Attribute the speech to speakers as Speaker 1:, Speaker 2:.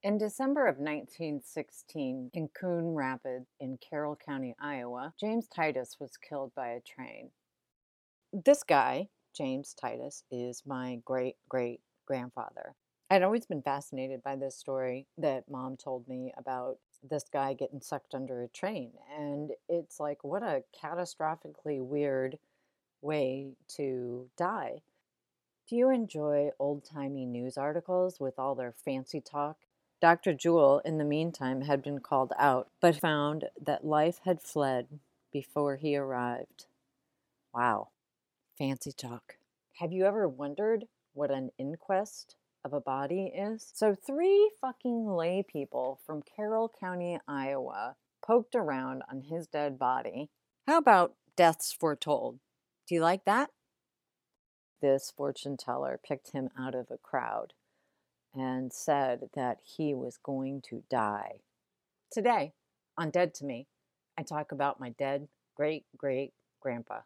Speaker 1: In December of 1916, in Coon Rapids in Carroll County, Iowa, James Titus was killed by a train. This guy, James Titus, is my great great grandfather. I'd always been fascinated by this story that mom told me about this guy getting sucked under a train. And it's like, what a catastrophically weird way to die. Do you enjoy old timey news articles with all their fancy talk? Dr. Jewell, in the meantime, had been called out, but found that life had fled before he arrived. Wow, fancy talk. Have you ever wondered what an inquest of a body is? So, three fucking lay people from Carroll County, Iowa, poked around on his dead body. How about deaths foretold? Do you like that? This fortune teller picked him out of a crowd and said that he was going to die. Today, on Dead to Me, I talk about my dead great great grandpa.